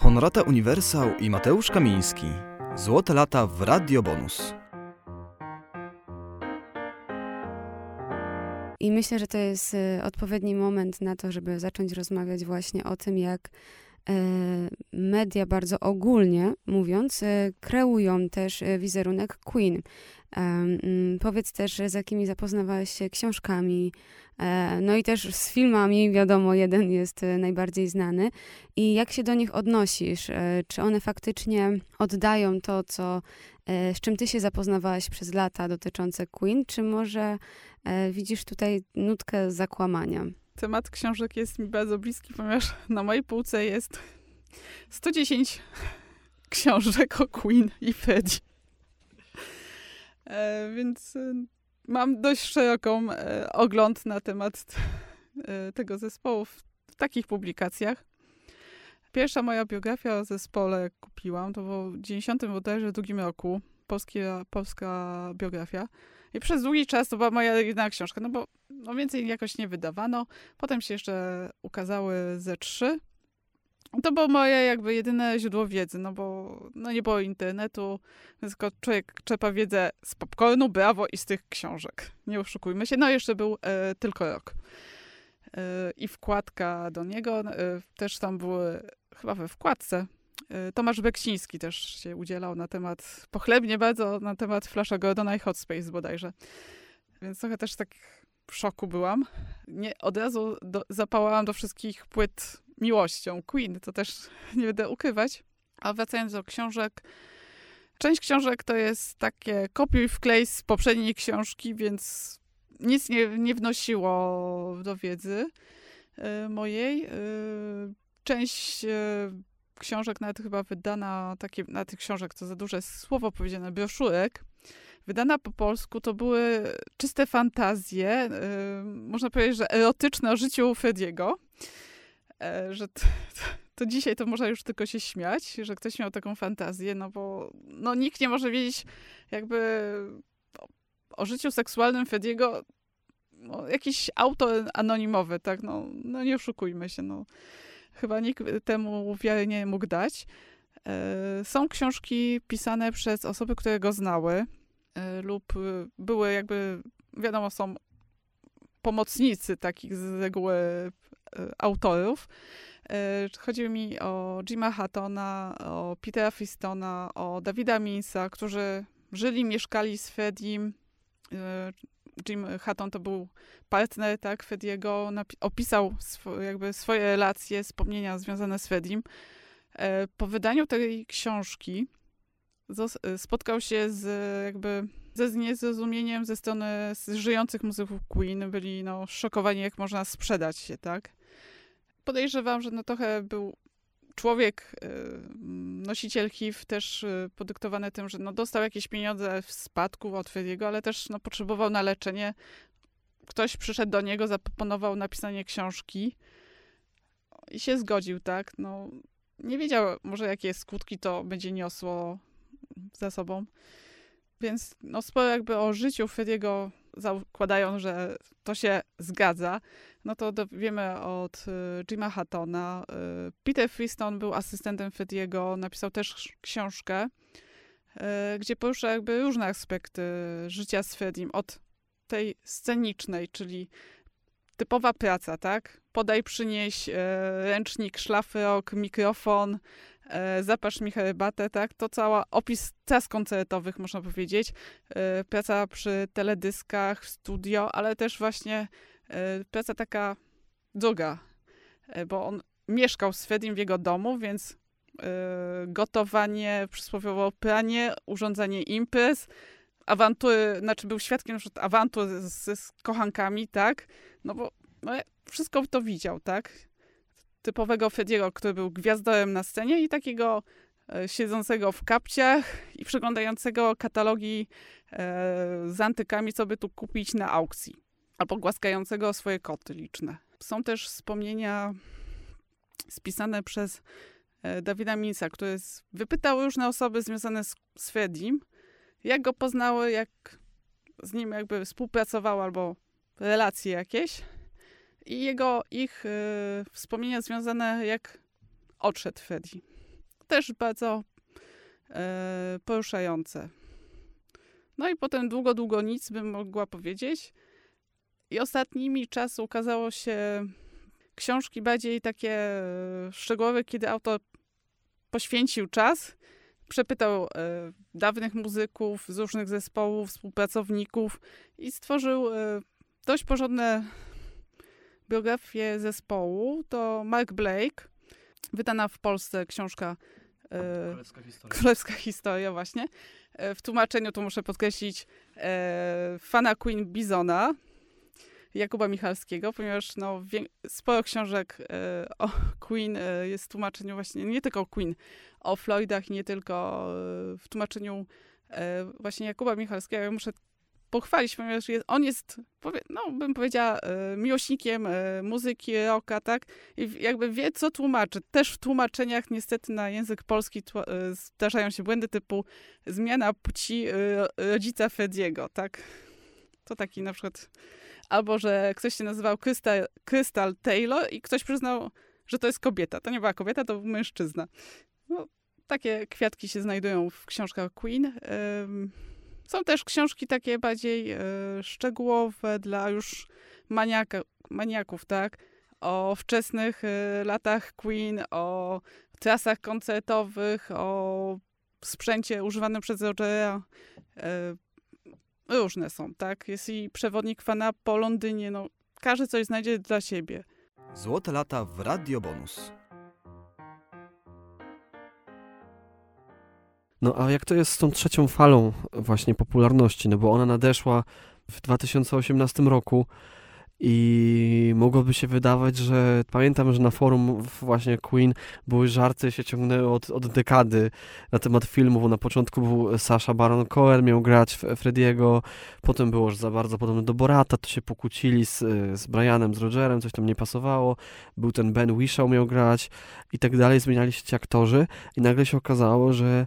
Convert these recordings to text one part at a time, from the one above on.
Honorata Uniwersał i Mateusz Kamiński. Złote lata w Radio Bonus. I myślę, że to jest y, odpowiedni moment na to, żeby zacząć rozmawiać właśnie o tym, jak e, media bardzo ogólnie mówiąc, e, kreują też wizerunek Queen. Mm, powiedz też, z jakimi zapoznawałeś się książkami, no i też z filmami, wiadomo, jeden jest najbardziej znany. I jak się do nich odnosisz? Czy one faktycznie oddają to, co, z czym ty się zapoznawałaś przez lata dotyczące Queen, czy może widzisz tutaj nutkę zakłamania? Temat książek jest mi bardzo bliski, ponieważ na mojej półce jest 110 książek o Queen i Freddie. E, więc e, mam dość szeroką e, ogląd na temat e, tego zespołu w, w, takich publikacjach. Pierwsza moja biografia o zespole kupiłam, to było w 90 bodajże drugim roku, polskie, polska biografia. I przez długi czas to była moja jedyna książka, no bo no więcej jakoś nie wydawano. Potem się jeszcze ukazały ze trzy. To było moje jakby jedyne źródło wiedzy, no bo no nie było internetu, tylko człowiek czerpa wiedzę z popcornu, brawo i z tych książek. Nie oszukujmy się. No jeszcze był e, tylko rok. E, I wkładka do niego, e, też tam były, chyba we wkładce, e, Tomasz Beksiński też się udzielał na temat, pochlebnie bardzo, na temat Flasha Gordona i Hot Space bodajże. Więc trochę też tak w szoku byłam. Nie, od razu do, zapałałam do wszystkich płyt miłością. Queen, to też nie będę ukrywać. A wracając do książek, część książek to jest takie kopiuj wklej z poprzedniej książki, więc nic nie, nie wnosiło do wiedzy y, mojej. Y, część y, książek, nawet chyba wydana, takie, na tych książek to za duże słowo powiedziane, broszurek, wydana po polsku, to były czyste fantazje, można powiedzieć, że erotyczne o życiu Frediego. E, że to, to, dzisiaj to można już tylko się śmiać, że ktoś miał taką fantazję, no bo no, nikt nie może wiedzieć jakby o, o życiu seksualnym Fediego no, jakiś autor anonimowy, tak, no, no nie oszukujmy się, no. Chyba nikt temu wiary nie mógł dać. E, są książki pisane przez osoby, które go znały e, lub były jakby, wiadomo, są pomocnicy takich z reguły autorów. E, chodzi mi o Jima Hattona, o Petera Fistona, o Davida Minsa, którzy żyli, mieszkali z Fredim. E, Jim Hatton to był partner, tak, Frediego, opisał swo jakby swoje relacje, wspomnienia związane z Fredim. Po wydaniu tej książki spotkał się z jakby ze niezrozumieniem ze strony żyjących muzyków Queen. Byli no, szokowani, jak można sprzedać się, tak? Podejrzewam, że no trochę był człowiek, y, nosiciel HIV, też y, podyktowany tym, że no dostał jakieś pieniądze w spadku od Frediego, ale też no potrzebował na leczenie. Ktoś przyszedł do niego, zaproponował napisanie książki i się zgodził, tak? No, nie wiedział może, jakie skutki to będzie niosło za sobą. Więc no, sporo jakby o życiu Frediego zakładają, że to się zgadza, no to wiemy od y, Jima Hattona. Y, Peter Freestone był asystentem Frediego, napisał też książkę, y, gdzie porusza jakby różne aspekty życia z Fredim, od tej scenicznej, czyli typowa praca, tak? Podaj, przynieś ręcznik, szlafrok, mikrofon, zapasz mi herbatę, tak? To cała opis tras koncertowych, można powiedzieć. Praca przy teledyskach, studio, ale też właśnie praca taka druga, e, bo on mieszkał z Fredim w jego domu, więc e, gotowanie, przysłowiowo pranie, urządzanie imprez, awantury, znaczy był świadkiem na przykład awantur z, z kochankami, tak? No bo no, wszystko to widział, tak? Typowego Frediego, który był gwiazdorem na scenie i takiego e, siedzącego w kapciach i przeglądającego katalogi e, z antykami, co by tu kupić na aukcji albo głaskającego swoje koty liczne. Są też wspomnienia spisane przez e, Dawida Minsa, który wypytał różne osoby związane z, z jak go poznały, jak z nim jakby współpracowały albo relacje jakieś. I jego, ich y, wspomnienia związane, jak odszedł Freddy. też bardzo e, poruszające. No i potem długo, długo nic bym mogła powiedzieć. I ostatnimi czasy ukazało się książki bardziej takie e, szczegółowe, kiedy autor poświęcił czas, przepytał e, dawnych muzyków z różnych zespołów, współpracowników i stworzył e, dość porządne biografię zespołu. To Mark Blake, wydana w Polsce książka e, Królewska historia. Królewska historia, właśnie. E, w tłumaczeniu tu muszę podkreślić e, fana Queen Bizona, Jakuba Michalskiego, ponieważ no, sporo książek e, o Queen e, jest w tłumaczeniu właśnie, nie tylko o Queen, o Floydach, nie tylko e, w tłumaczeniu właśnie Jakuba Michalskiego. Ja muszę pochwalić, ponieważ jest, on jest, no bym powiedziała, miłośnikiem muzyki, rocka, tak? I jakby wie, co tłumaczy. Też w tłumaczeniach niestety na język polski zdarzają się błędy typu zmiana płci rodzica Frediego, tak? To taki na przykład albo że ktoś się nazywał Crystal, Crystal Taylor i ktoś przyznał, że to jest kobieta. To nie była kobieta, to był mężczyzna. No, takie kwiatki się znajdują w książkach Queen. Są też książki takie bardziej e, szczegółowe dla już maniaka, maniaków, tak? O wczesnych e, latach Queen, o trasach koncertowych, o sprzęcie używanym przez Rogera. Różne są, tak? Jest i przewodnik fana po Londynie, no każdy coś znajdzie dla siebie. Złote lata w Radio Bonus. No a jak to jest z tą trzecią falą właśnie popularności? No bo ona nadeszła w 2018 roku i mogłoby się wydawać, że pamiętam, że na forum właśnie Queen były żarty, się ciągnęły od, od dekady na temat filmów. Na początku był Sasha Baron Cohen, miał grać Frediego, potem było już za bardzo podobne do Borata, to się pokłócili z, z Brianem, z Rogerem, coś tam nie pasowało. Był ten Ben Whishaw miał grać i tak dalej, zmieniali się ci aktorzy i nagle się okazało, że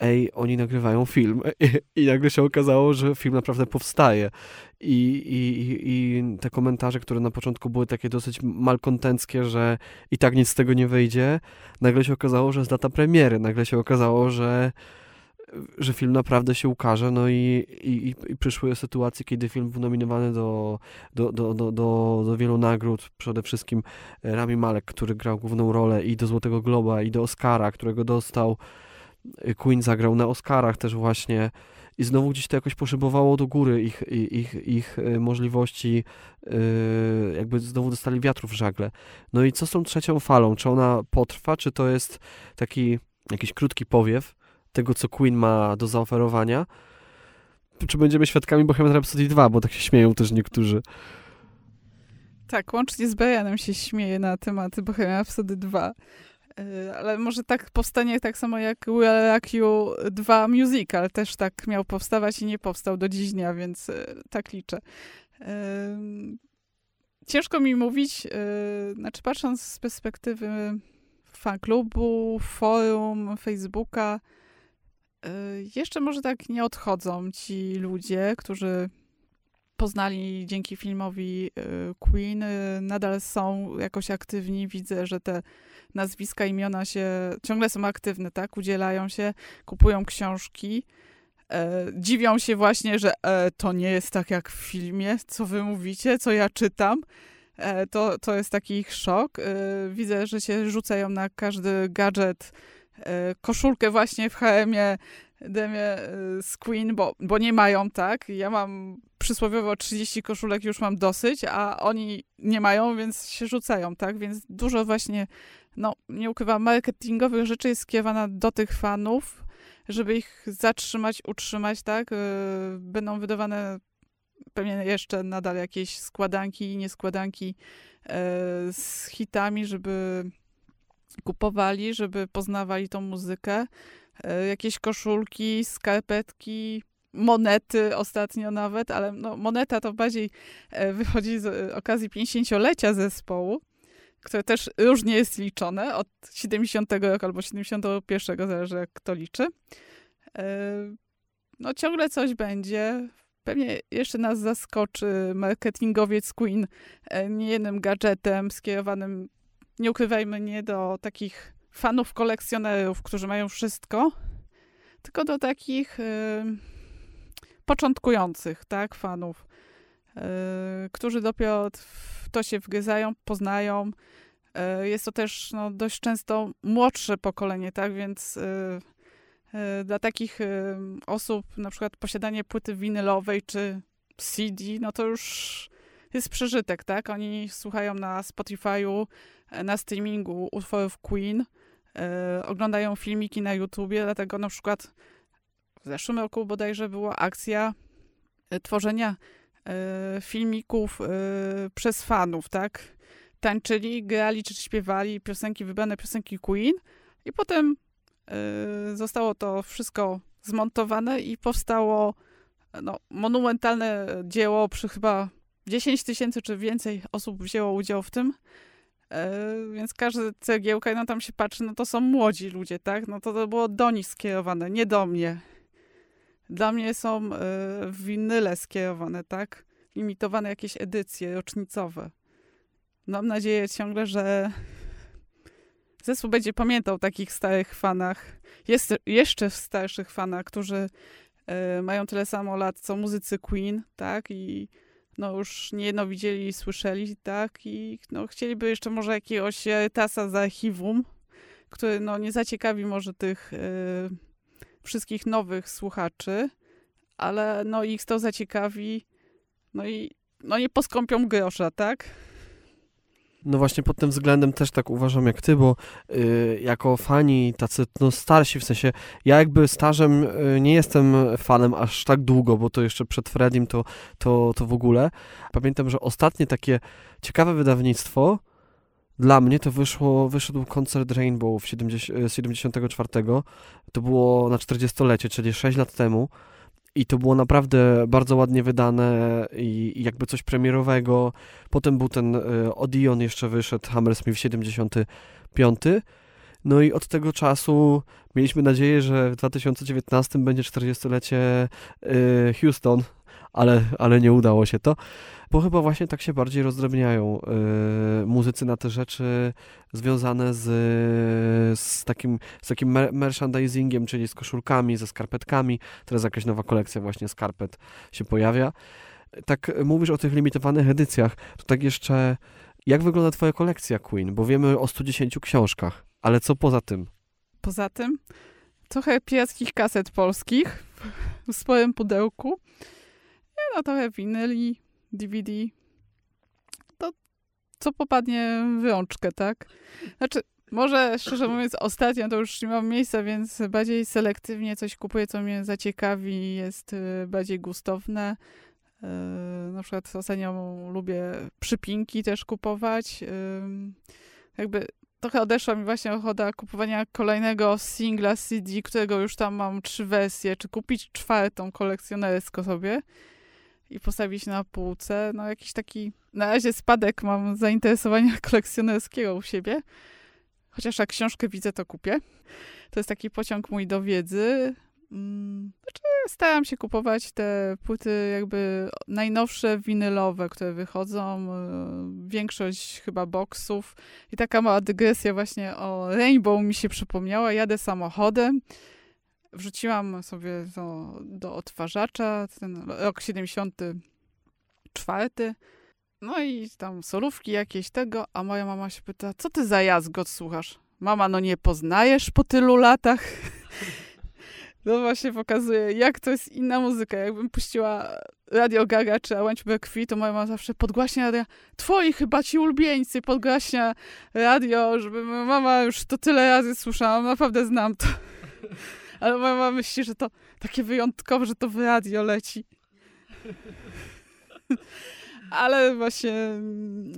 ej, oni nagrywają film. I, I, nagle się okazało, że film naprawdę powstaje. I, i, I te komentarze, które na początku były takie dosyć malkontenckie, że i tak nic z tego nie wyjdzie, nagle się okazało, że jest data premiery. Nagle się okazało, że że film naprawdę się ukaże, no i, i, i przyszły sytuacje, kiedy film był nominowany do, do, do, do, do, do wielu nagród, przede wszystkim Rami Malek, który grał główną rolę i do Złotego Globa, i do Oscara, którego dostał, Queen zagrał na Oscarach też właśnie i znowu gdzieś to jakoś poszybowało do góry ich, ich, ich y, możliwości, y, jakby znowu dostali wiatru w żagle. No i co z tą trzecią falą? Czy ona potrwa, czy to jest taki jakiś krótki powiew tego, co Queen ma do zaoferowania? Czy będziemy świadkami Bohemian Rhapsody 2, bo tak się śmieją też niektórzy. Tak, łącznie z Brianem się śmieje na temat Bohemian Rhapsody 2. Y, ale może tak powstanie tak samo jak Will Rock You 2 musical, też tak miał powstawać i nie powstał do dziś dnia, więc y, tak liczę. Y, ciężko mi mówić, znaczy patrząc z perspektywy fanklubu, forum, Facebooka, jeszcze może tak nie odchodzą ci ludzie, którzy poznali dzięki filmowi Queen, nadal są jakoś aktywni. Widzę, że te nazwiska, imiona się ciągle są aktywne, tak? Udzielają się, kupują książki. E, dziwią się właśnie, że e, to nie jest tak jak w filmie, co wy mówicie, co ja czytam. E, to, to jest taki ich szok. E, widzę, że się rzucają na każdy gadżet, e, koszulkę właśnie w HM-ie, demie e, z Queen, bo, bo nie mają, tak? Ja mam przysłowiowo 30 koszulek, już mam dosyć, a oni nie mają, więc się rzucają, tak? Więc dużo właśnie no, nie ukrywam, marketingowych rzeczy jest skierowana do tych fanów, żeby ich zatrzymać, utrzymać, tak? Y, będą wydawane pewnie jeszcze nadal jakieś składanki i nieskładanki y, z hitami, żeby kupowali, żeby poznawali tą muzykę. Y, jakieś koszulki, skarpetki, monety ostatnio nawet, ale no, moneta to bardziej wychodzi z okazji 50-lecia zespołu które też różnie jest liczone, od 70 roku albo 71, zależy jak kto liczy. E, no ciągle coś będzie. Pewnie jeszcze nas zaskoczy marketingowiec Queen e, niejednym gadżetem skierowanym, nie ukrywajmy, nie do takich fanów kolekcjonerów, którzy mają wszystko, tylko do takich początkujących, tak, fanów, którzy dopiero w to się wgryzają, poznają. jest to też no, dość często młodsze pokolenie, tak, więc dla takich osób na przykład posiadanie płyty winylowej czy CD, no to już jest przeżytek, tak? Oni słuchają na Spotify'u, na streamingu utworów Queen, oglądają filmiki na YouTubie, dlatego na przykład w zeszłym roku bodajże była akcja e, tworzenia e, filmików przez fanów, tak? Tańczyli, grali czy śpiewali piosenki, wybrane piosenki Queen i potem zostało to wszystko zmontowane i powstało no, monumentalne dzieło przy chyba 10 tysięcy czy więcej osób wzięło udział w tym. E, więc każda cegiełka, no tam się patrzy, no to są młodzi ludzie, tak? No to, to było do nich skierowane, nie do mnie. Dla mnie są e, winyle skierowane, tak? Limitowane jakieś edycje rocznicowe. Mam nadzieję ciągle, że zespół będzie pamiętał takich starych fanach, jest jeszcze starszych fanach, którzy e, mają tyle samo lat, co muzycy Queen, tak? I no już niejedno widzieli i słyszeli, tak, i no chcieliby jeszcze może jakiegoś tasa za archiwum, który no nie zaciekawi może tych y, wszystkich nowych słuchaczy, ale no ich to zaciekawi, no i no nie poskąpią grosza, tak? No właśnie pod tym względem też tak uważam jak ty, bo y, jako fani tacy no starsi, w sensie ja jakby starzem y, nie jestem fanem aż tak długo, bo to jeszcze przed Fredim to, to, to w ogóle. Pamiętam, że ostatnie takie ciekawe wydawnictwo dla mnie to wyszło, wyszedł koncert Rainbow w 70, 74. To było na 40-lecie, czyli 6 lat temu. I to było naprawdę bardzo ładnie wydane i, i jakby coś premierowego. Potem był ten y, Odeon jeszcze wyszedł, Hammersmith 75. No i od tego czasu mieliśmy nadzieję, że w 2019 będzie 40-lecie y, Houston, ale, ale nie udało się to, bo chyba właśnie tak się bardziej rozdrobniają y, muzycy na te rzeczy związane z, z takim, z takim merchandisingiem, czyli z koszulkami, ze skarpetkami. Teraz jakaś nowa kolekcja właśnie skarpet się pojawia. Tak mówisz o tych limitowanych edycjach, to tak jeszcze jak wygląda twoja kolekcja Queen? Bo wiemy o 110 książkach, ale co poza tym? Poza tym trochę pijackich kaset polskich w swoim pudełku no trochę winyli, DVD. To co popadnie w rączkę, tak? Znaczy, może szczerze mówiąc, ostatnio to już nie mam miejsca, więc bardziej selektywnie coś kupuję, co mnie zaciekawi, jest y, bardziej gustowne. Y, na przykład ostatnio lubię przypinki też kupować. Jakby trochę odeszła mi właśnie ochota kupowania kolejnego singla CD, którego już tam mam trzy wersje, czy kupić czwartą kolekcjonersko sobie i postawić na półce. No jakiś taki, na razie spadek mam zainteresowania kolekcjonerskiego u siebie. Chociaż jak książkę widzę, to kupię. To jest taki pociąg mój do wiedzy. Hmm, znaczy, staram się kupować te płyty jakby najnowsze winylowe, które wychodzą. E, większość chyba boksów. I taka mała dygresja właśnie o Rainbow mi się przypomniała. Jadę samochodem wrzuciłam sobie do, do odtwarzacza, ten rok 74. No i tam solówki jakieś tego, a moja mama się pyta, co ty za jazgot słuchasz? Mama, no nie poznajesz po tylu latach? No właśnie pokazuje, jak to jest inna muzyka. Jakbym puściła Radio Gaga czy Łańcuch Krwi, to moja mama zawsze podgłaśnia radio. Twoi chyba ci ulubieńcy podgłaśnia radio, żeby mama już to tyle razy słyszałam, naprawdę znam to. Ale moja mama myśli, że to takie wyjątkowe, że to w radio leci. Ale właśnie,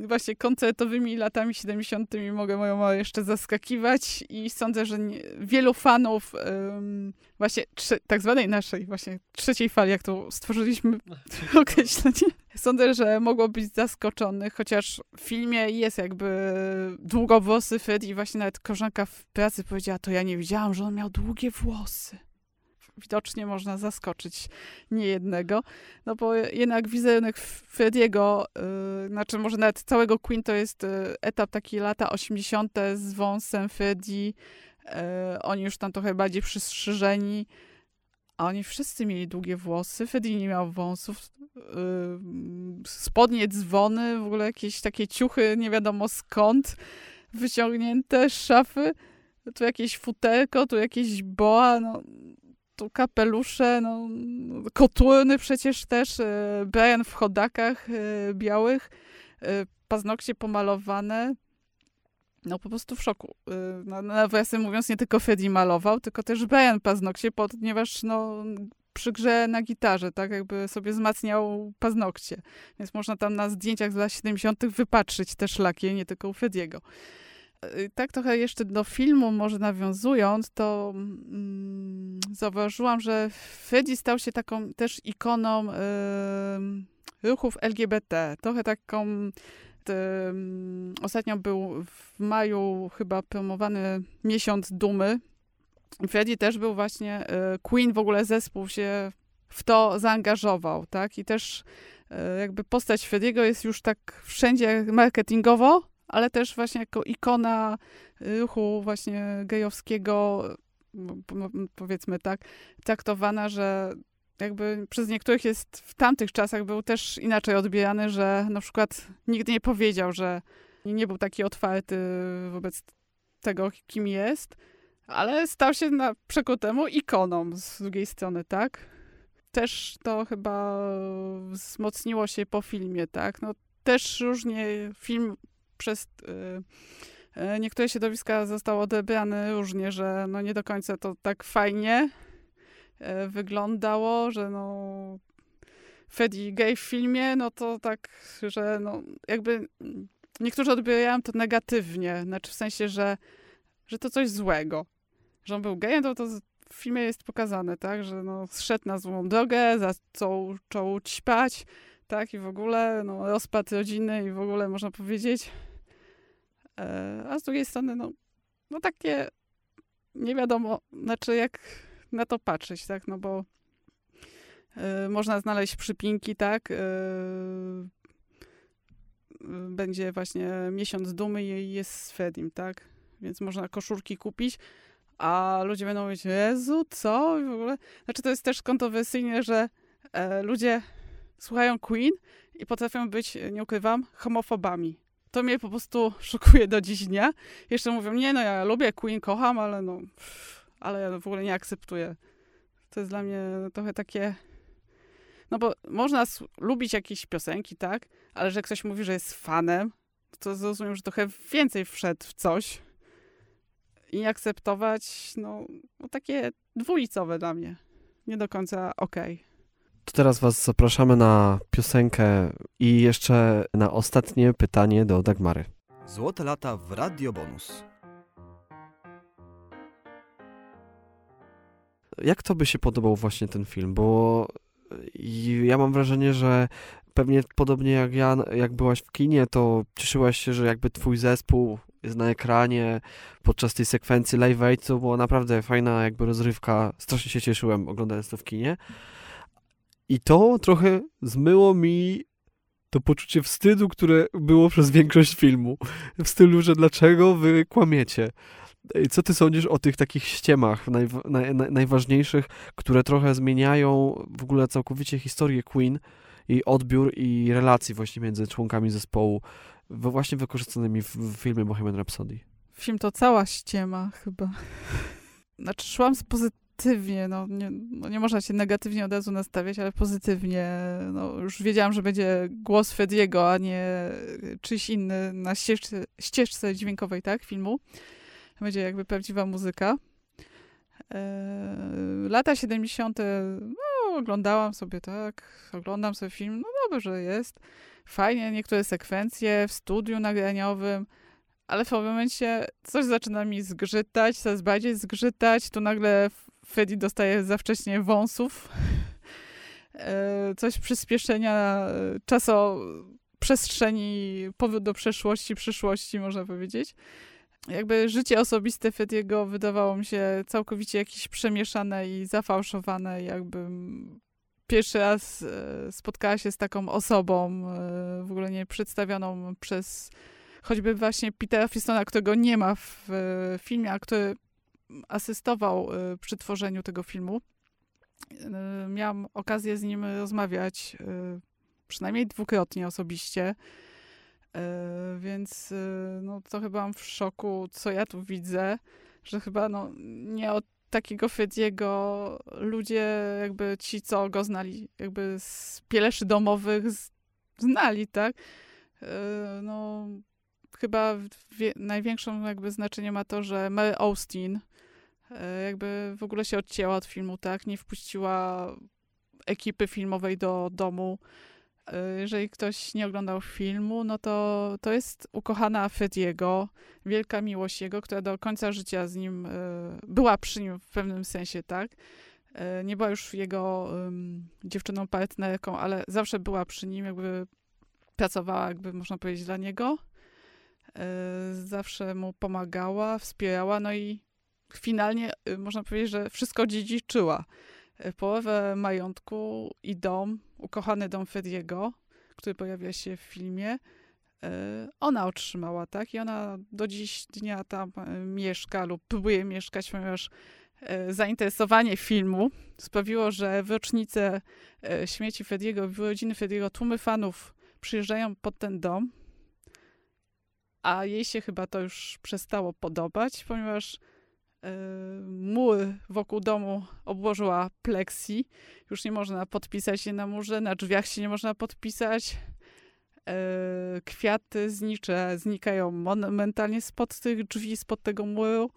właśnie koncertowymi latami 70. mogę moją mamę jeszcze zaskakiwać i sądzę, że nie, wielu fanów um, właśnie trzy, tak zwanej naszej właśnie trzeciej fali, jak to stworzyliśmy określenie, sądzę, że mogło być zaskoczonych, chociaż w filmie jest jakby długowłosy Fred i właśnie nawet koleżanka w pracy powiedziała, to ja nie wiedziałam, że on miał długie włosy. Widocznie można zaskoczyć niejednego, no bo jednak wizerunek Frediego, yy, znaczy może nawet całego Queen to jest yy, etap taki lata 80. z wąsem Freddy, yy, oni już tam trochę bardziej przystrzyżeni, a oni wszyscy mieli długie włosy, Freddie nie miał wąsów, yy, spodnie dzwony, w ogóle jakieś takie ciuchy nie wiadomo skąd, wyciągnięte z szafy, tu jakieś futerko, tu jakieś boa, no, tu kapelusze, no, koturny przecież też, e, Brian w chodakach e, białych, e, paznokcie pomalowane, no po prostu w szoku. No, nawiasem mówiąc, nie tylko Freddie malował, tylko też Brian paznokcie, ponieważ no, przy grze na gitarze, tak jakby sobie wzmacniał paznokcie. Więc można tam na zdjęciach z lat 70. wypatrzyć te szlaki, nie tylko u Frediego. Y, tak trochę jeszcze do filmu może nawiązując, to mm, zauważyłam, że Freddy stał się taką też ikoną y, ruchów LGBT. Trochę taką y, ostatnio był w maju chyba promowany miesiąc dumy. Freddy też był właśnie, y, Queen w ogóle zespół się w to zaangażował, tak? I też y, jakby postać Freddy'ego jest już tak wszędzie marketingowo, ale też właśnie jako ikona ruchu właśnie gejowskiego, powiedzmy tak, traktowana, że jakby przez niektórych jest w tamtych czasach był też inaczej odbierany, że na przykład nigdy nie powiedział, że nie był taki otwarty wobec tego, kim jest, ale stał się na temu ikoną z drugiej strony, tak? Też to chyba wzmocniło się po filmie, tak? No też różnie film przez y, y, niektóre środowiska został odebrany różnie, że no nie do końca to tak fajnie y, wyglądało, że no Freddy gay w filmie, no to tak, że no jakby niektórzy odbierają to negatywnie, znaczy w sensie, że, że to coś złego. Że on był gejem, to, to w filmie jest pokazane, tak, że no zszedł na złą drogę, zaczął, zaczął ćpać, tak, i w ogóle, no, rozpad rodziny i w ogóle można powiedzieć. E, a z drugiej strony, no, no takie nie wiadomo, znaczy jak na to patrzeć, tak, no bo y, można znaleźć przypinki, tak, y, będzie właśnie miesiąc dumy i jest z Fedim, tak, więc można koszulki kupić, a ludzie będą mówić, Jezu, co? I w ogóle, znaczy to jest też kontrowersyjne, że e, ludzie słuchają Queen i potrafią być, nie ukrywam, homofobami to mnie po prostu szokuje do dziś dnia. Jeszcze mówią, nie no, ja lubię Queen, kocham, ale no, ale ja w ogóle nie akceptuję. To jest dla mnie trochę takie... No bo można lubić jakieś piosenki, tak? Ale że ktoś mówi, że jest fanem, to zrozumiem, że trochę więcej wszedł w coś. I akceptować, no, no takie dwulicowe dla mnie. Nie do końca okej. Okay. To teraz Was zapraszamy na piosenkę i jeszcze na ostatnie pytanie do Dagmary. Złote lata w Radio Bonus. Jak to by się podobał właśnie ten film? Bo ja mam wrażenie, że pewnie podobnie jak ja, jak byłaś w kinie, to cieszyłaś się, że jakby twój zespół jest na ekranie podczas tej sekwencji live aid, to była naprawdę fajna jakby rozrywka. Strasznie się cieszyłem oglądając to w kinie. I to trochę zmyło mi to poczucie wstydu, które było przez większość filmu. W stylu, że dlaczego wy kłamiecie? Co ty sądzisz o tych takich ściemach naj, naj, najważniejszych, które trochę zmieniają w ogóle całkowicie historię Queen, i odbiór i relacji właśnie między członkami zespołu, właśnie wykorzystanymi w, w filmie Bohemian Rhapsody? Film to cała ściema chyba. Znaczy szłam z pozytywnym pozytywnie, no nie, no nie można się negatywnie od razu nastawiać, ale pozytywnie. No, już wiedziałam, że będzie głos Fediego, a nie czyjś inny na ścieżce, ścieżce dźwiękowej, tak, filmu. Będzie jakby prawdziwa muzyka. Eee, lata 70. No, oglądałam sobie, tak, oglądam sobie film, no dobrze jest. Fajnie, niektóre sekwencje w studiu nagraniowym, ale w pewnym momencie coś zaczyna mi zgrzytać, coraz bardziej zgrzytać. Tu nagle Freddy dostaje za wcześnie wąsów. E, coś przyspieszenia e, czaso przestrzeni, powrót do przeszłości, przyszłości, można powiedzieć. jakby życie osobiste Fediego wydawało mi się całkowicie jakieś przemieszane i zafałszowane, jakby pierwszy raz e, spotkała się z taką osobą, w ogóle nie przedstawioną przez choćby właśnie Petera Fristona, którego nie ma w filmie, a który asystował przy tworzeniu tego filmu. Miałam okazję z nim rozmawiać przynajmniej dwukrotnie osobiście. Więc no, to chyba mam w szoku, co ja tu widzę, że chyba no, nie od takiego Fediego ludzie, jakby ci, co go znali, jakby z pieleszy domowych znali, tak? No, chyba największą jakby znaczenie ma to, że Mary Austin jakby w ogóle się odcięła od filmu, tak? Nie wpuściła ekipy filmowej do domu. Y, jeżeli ktoś nie oglądał filmu, no to to jest ukochana Fediego, wielka miłość jego, która do końca życia z nim y, była przy nim w pewnym sensie, tak? Nie była już jego um, dziewczyną, partnerką, ale zawsze była przy nim, jakby pracowała, jakby można powiedzieć, dla niego. Zawsze mu pomagała, wspierała, no i finalnie można powiedzieć, że wszystko dziedziczyła. Połowę majątku i dom, ukochany dom Fediego, który pojawia się w filmie, e, ona otrzymała, tak? I ona do dziś dnia tam mieszka lub próbuje mieszkać, ponieważ zainteresowanie filmu sprawiło, że w rocznicę śmieci Fediego, w urodziny Fediego tłumy fanów przyjeżdżają pod ten dom, a jej się chyba to już przestało podobać, ponieważ mur wokół domu obłożyła pleksji. Już nie można podpisać się na murze, na drzwiach się nie można podpisać. E, kwiaty znicze znikają momentalnie spod tych drzwi, spod tego muru.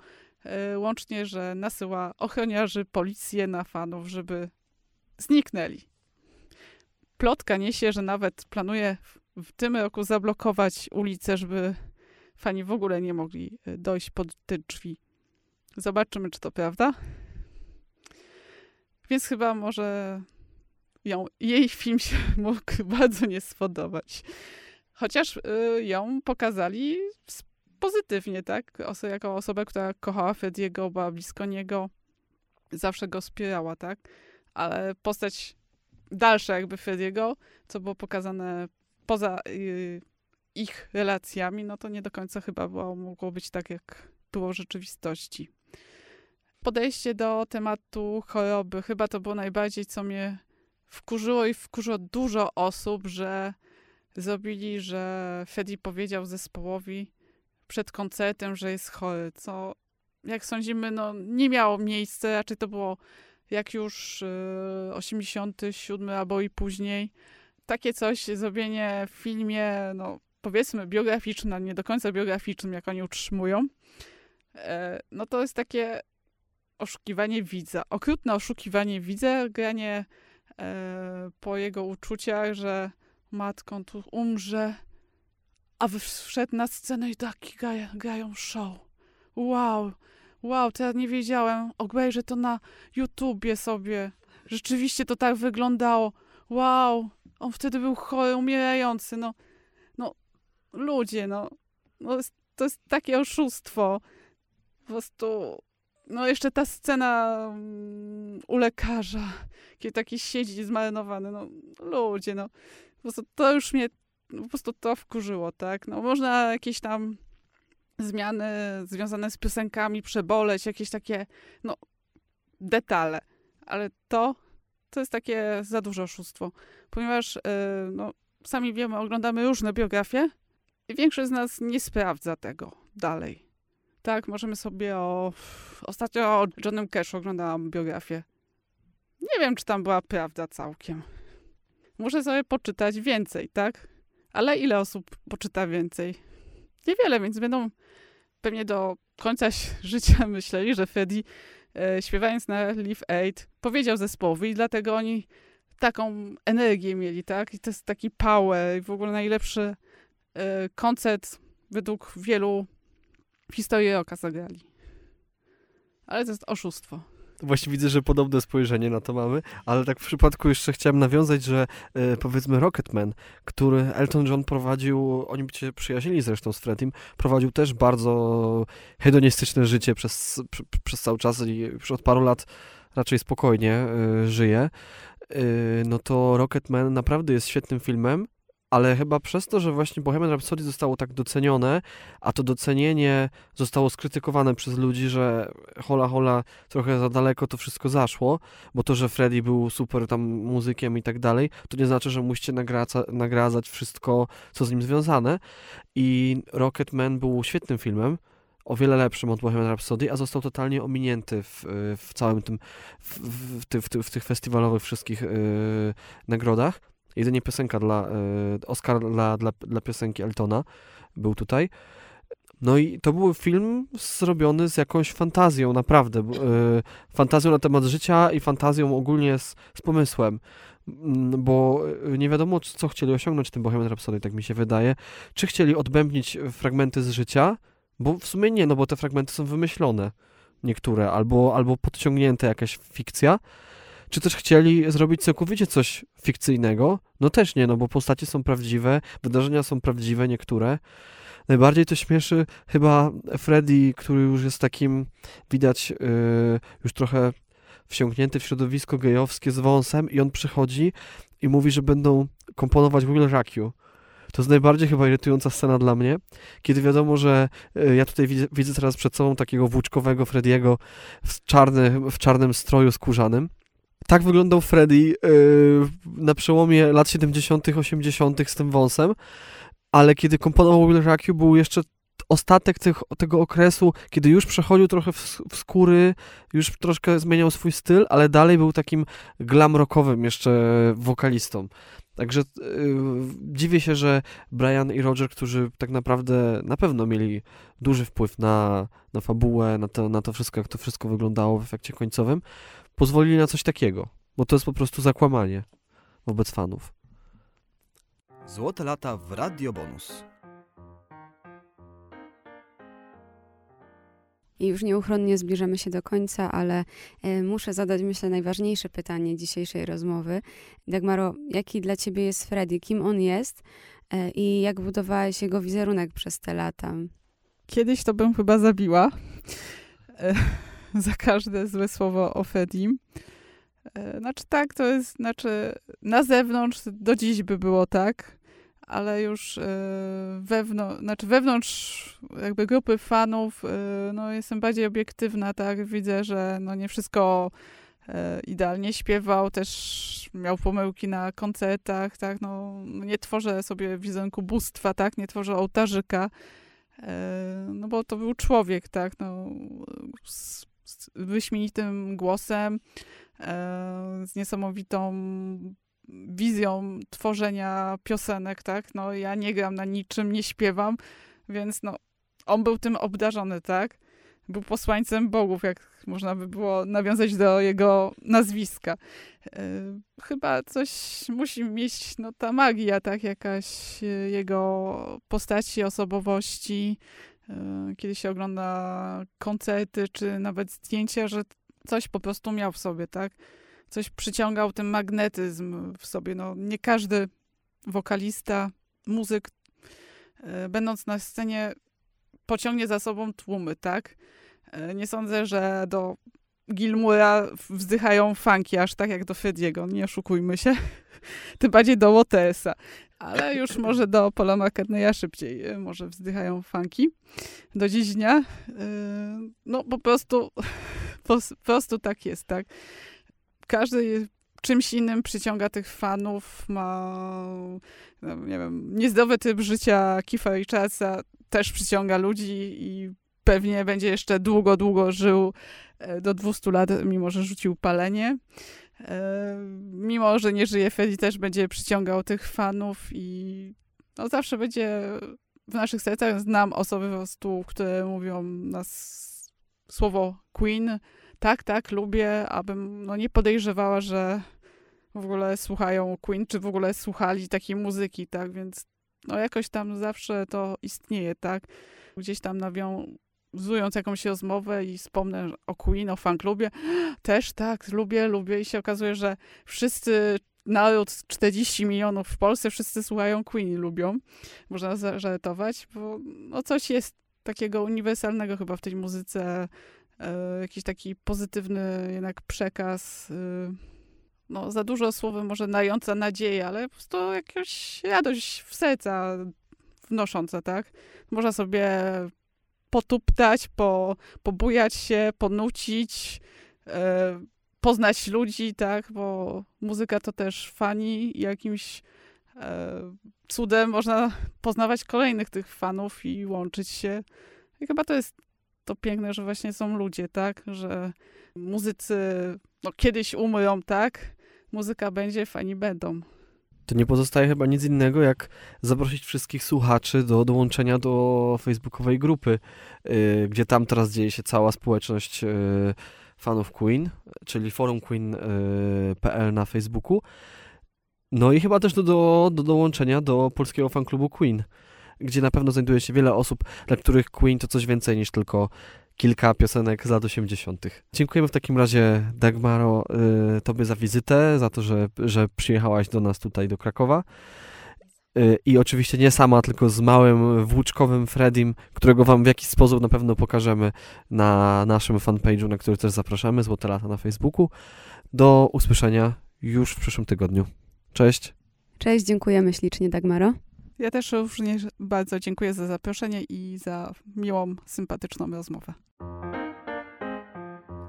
E, łącznie, że nasyła ochroniarzy, policję na fanów, żeby zniknęli. Plotka niesie, że nawet planuje w tym roku zablokować ulicę, żeby fani w ogóle nie mogli dojść pod te drzwi. Zobaczymy, czy to prawda. Więc chyba może ją, jej film się mógł bardzo nie spodobać. Chociaż y, ją pokazali pozytywnie, tak? Oso, jako osobę, która kochała Fediego, była blisko niego, zawsze go wspierała, tak? Ale postać dalsza jakby Fediego, co było pokazane poza y, ich relacjami, no to nie do końca chyba było, mogło być tak, jak było w rzeczywistości podejście do tematu choroby. Chyba to było najbardziej, co mnie wkurzyło i wkurzyło dużo osób, że zrobili, że Freddy powiedział zespołowi przed koncertem, że jest chory, co jak sądzimy, no nie miało miejsca, raczej to było jak już y, 87 albo i później. Takie coś, zrobienie w filmie, no powiedzmy biograficznym, nie do końca biograficznym, jak oni utrzymują, e, no to jest takie oszukiwanie widza. Okrutne oszukiwanie widza, granie e, po jego uczuciach, że matką tu umrze, a wszedł na scenę i taki grają, grają show. Wow, wow, ja nie wiedziałem. Obejrzę to na YouTubie sobie. Rzeczywiście to tak wyglądało. Wow, on wtedy był chory, umierający. No, no ludzie, no, no to jest takie oszustwo. Po prostu no jeszcze ta scena um, u lekarza, kiedy taki siedzi zmarnowany, no ludzie, no po prostu to już mnie po prostu to wkurzyło, tak? No można jakieś tam zmiany związane z piosenkami przeboleć, jakieś takie, no, detale, ale to, to jest takie za duże oszustwo, ponieważ, yy, no, sami wiemy, oglądamy różne biografie i większość z nas nie sprawdza tego dalej. Tak, możemy sobie o... Ostatnio o Johnem Cashu oglądałam biografię. Nie wiem, czy tam była prawda całkiem. Muszę sobie poczytać więcej, tak? Ale ile osób poczyta więcej? Niewiele, więc będą pewnie do końca życia myśleli, że Freddy e, śpiewając na Live Aid powiedział zespołowi i dlatego oni taką energię mieli, tak? I to jest taki power i w ogóle najlepszy e, koncert według wielu w historii oka zagrali. Ale to jest oszustwo. Właśnie widzę, że podobne spojrzenie na to mamy, ale tak w przypadku jeszcze chciałem nawiązać, że e, powiedzmy Rocketman, który Elton John prowadził, oni się przyjaźnili zresztą z Freddiem, prowadził też bardzo hedonistyczne życie przez, pr, przez cały czas i już od paru lat raczej spokojnie e, żyje. E, no to Rocketman naprawdę jest świetnym filmem, ale chyba przez to, że właśnie Bohemian Rhapsody zostało tak docenione, a to docenienie zostało skrytykowane przez ludzi, że hola hola trochę za daleko to wszystko zaszło, bo to, że Freddie był super tam muzykiem i tak dalej, to nie znaczy, że musicie nagraca, nagradzać wszystko, co z nim związane i Rocketman był świetnym filmem, o wiele lepszym od Bohemian Rhapsody, a został totalnie ominięty w, w całym tym, w, w, w, w tych festiwalowych wszystkich yy, nagrodach. Jedynie piosenka dla, y, Oscar dla, dla, dla piosenki Eltona był tutaj. No i to był film zrobiony z jakąś fantazją, naprawdę. Y, fantazją na temat życia i fantazją ogólnie z, z pomysłem. Mm, bo y, nie wiadomo, co chcieli osiągnąć tym Bohemian Rhapsody, tak mi się wydaje. Czy chcieli odbębnić fragmenty z życia? Bo w sumie nie, no bo te fragmenty są wymyślone. Niektóre, albo, albo podciągnięte jakaś fikcja czy też chcieli zrobić całkowicie coś fikcyjnego? No też nie, no bo postacie są prawdziwe, wydarzenia są prawdziwe, niektóre. Najbardziej to śmieszy chyba Freddy, który już jest takim, widać, yy, już trochę wsiąknięty w środowisko gejowskie z wąsem i on przychodzi i mówi, że będą komponować Will Rock You. To jest najbardziej chyba irytująca scena dla mnie, kiedy wiadomo, że y, ja tutaj widzę, widzę teraz przed sobą takiego włóczkowego Frediego w, czarny, w czarnym stroju skórzanym tak wyglądał Freddy yy, na przełomie lat 70., 80. z tym wąsem, ale kiedy komponował Will Rakiu, był jeszcze ostatek tych, tego okresu, kiedy już przechodził trochę w, w, skóry, już troszkę zmieniał swój styl, ale dalej był takim glam rockowym jeszcze wokalistą. Także yy, dziwię się, że Brian i Roger, którzy tak naprawdę na pewno mieli duży wpływ na, na fabułę, na to, na to wszystko, jak to wszystko wyglądało w efekcie końcowym, pozwolili na coś takiego, bo to jest po prostu zakłamanie wobec fanów. Złote lata w Radio Bonus. I już nieuchronnie zbliżamy się do końca, ale y, muszę zadać, myślę, najważniejsze pytanie dzisiejszej rozmowy. Dagmaro, jaki dla ciebie jest Freddy? Kim on jest y, i jak budowałeś jego wizerunek przez te lata? Kiedyś to bym chyba zabiła. za każde złe słowo o Fedim. E, znaczy tak, to jest, znaczy na zewnątrz do dziś by było tak, ale już e, wewnątrz, znaczy wewnątrz jakby grupy fanów, e, no jestem bardziej obiektywna, tak, widzę, że no nie wszystko idealnie śpiewał, też miał pomyłki na koncertach, tak, no nie tworzę sobie wizerunku bóstwa, tak, nie tworzę ołtarzyka, no bo to był człowiek, tak, no wyśmienitym głosem, e, z niesamowitą wizją tworzenia piosenek, tak? No ja nie gram na niczym, nie śpiewam, więc no on był tym obdarzony, tak? Był posłańcem bogów, jak można by było nawiązać do jego nazwiska. E, chyba coś musi mieć, no ta magia, tak? Jakaś jego postaci, osobowości, E, kiedy się ogląda koncerty, czy nawet zdjęcia, że coś po prostu miał w sobie, tak? Coś przyciągał ten magnetyzm w sobie. No, nie każdy wokalista, muzyk, e, będąc na scenie, pociągnie za sobą tłumy, tak? E, nie sądzę, że do Gilmura wzdychają funky, aż tak jak do Frediego, nie oszukujmy się. Tym bardziej do Watersa ale już może do Paula McCartneya szybciej y, może wzdychają funki do dziś dnia. Y, no po prostu, po prostu tak jest, tak. Każdy czymś innym przyciąga tych fanów, ma, no, nie wiem, niezdrowy typ życia Kifa Richardsa też przyciąga ludzi i pewnie będzie jeszcze długo, długo żył e, do 200 lat, mimo że rzucił palenie. E, mimo, że nie żyje, Freddy też będzie przyciągał tych fanów i no, zawsze będzie w naszych sercach. Znam osoby po prostu, które mówią nas słowo Queen. Tak, tak, lubię, abym no, nie podejrzewała, że w ogóle słuchają Queen, czy w ogóle słuchali takiej muzyki, tak, więc no jakoś tam zawsze to istnieje, tak. Gdzieś tam nawią nawiązując jakąś rozmowę i wspomnę o Queen, o fanklubie, też tak, lubię, lubię i się okazuje, że wszyscy naród 40 milionów w Polsce, wszyscy słuchają Queen i lubią. Można zażartować, bo no coś jest takiego uniwersalnego chyba w tej muzyce, e, jakiś taki pozytywny jednak przekaz. E, no, za dużo słowem może dająca nadzieję, ale po prostu jakaś radość w serca wnosząca, tak? Można sobie potuptać, po, pobujać się, ponucić, e, poznać ludzi, tak? Bo muzyka to też fani jakimś e, cudem można poznawać kolejnych tych fanów i łączyć się. I chyba to jest to piękne, że właśnie są ludzie, tak? Że muzycy no, kiedyś umrą, tak? Muzyka będzie, fani będą to nie pozostaje chyba nic innego, jak zaprosić wszystkich słuchaczy do dołączenia do facebookowej grupy, yy, gdzie tam teraz dzieje się cała społeczność yy, fanów Queen, czyli forumqueen.pl yy, na Facebooku. No i chyba też do, do, do dołączenia do polskiego fanklubu Queen, gdzie na pewno znajduje się wiele osób, dla których Queen to coś więcej niż tylko kilka piosenek z lat 80. Dziękujemy w takim razie, Dagmaro, y, Tobie za wizytę, za to, że, że przyjechałaś do nas tutaj do Krakowa. Y, I oczywiście nie sama, tylko z małym włóczkowym Fredim, którego Wam w jakiś sposób na pewno pokażemy na naszym fanpage'u, na który też zapraszamy, Złote Lata na Facebooku. Do usłyszenia już w przyszłym tygodniu. Cześć. Cześć, dziękujemy ślicznie, Dagmaro. Ja też również bardzo dziękuję za zaproszenie i za miłą, sympatyczną rozmowę.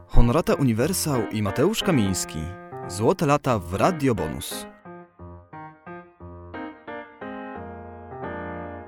Honorata Uniwersał i Mateusz Kamiński. Złote lata w Radio Bonus.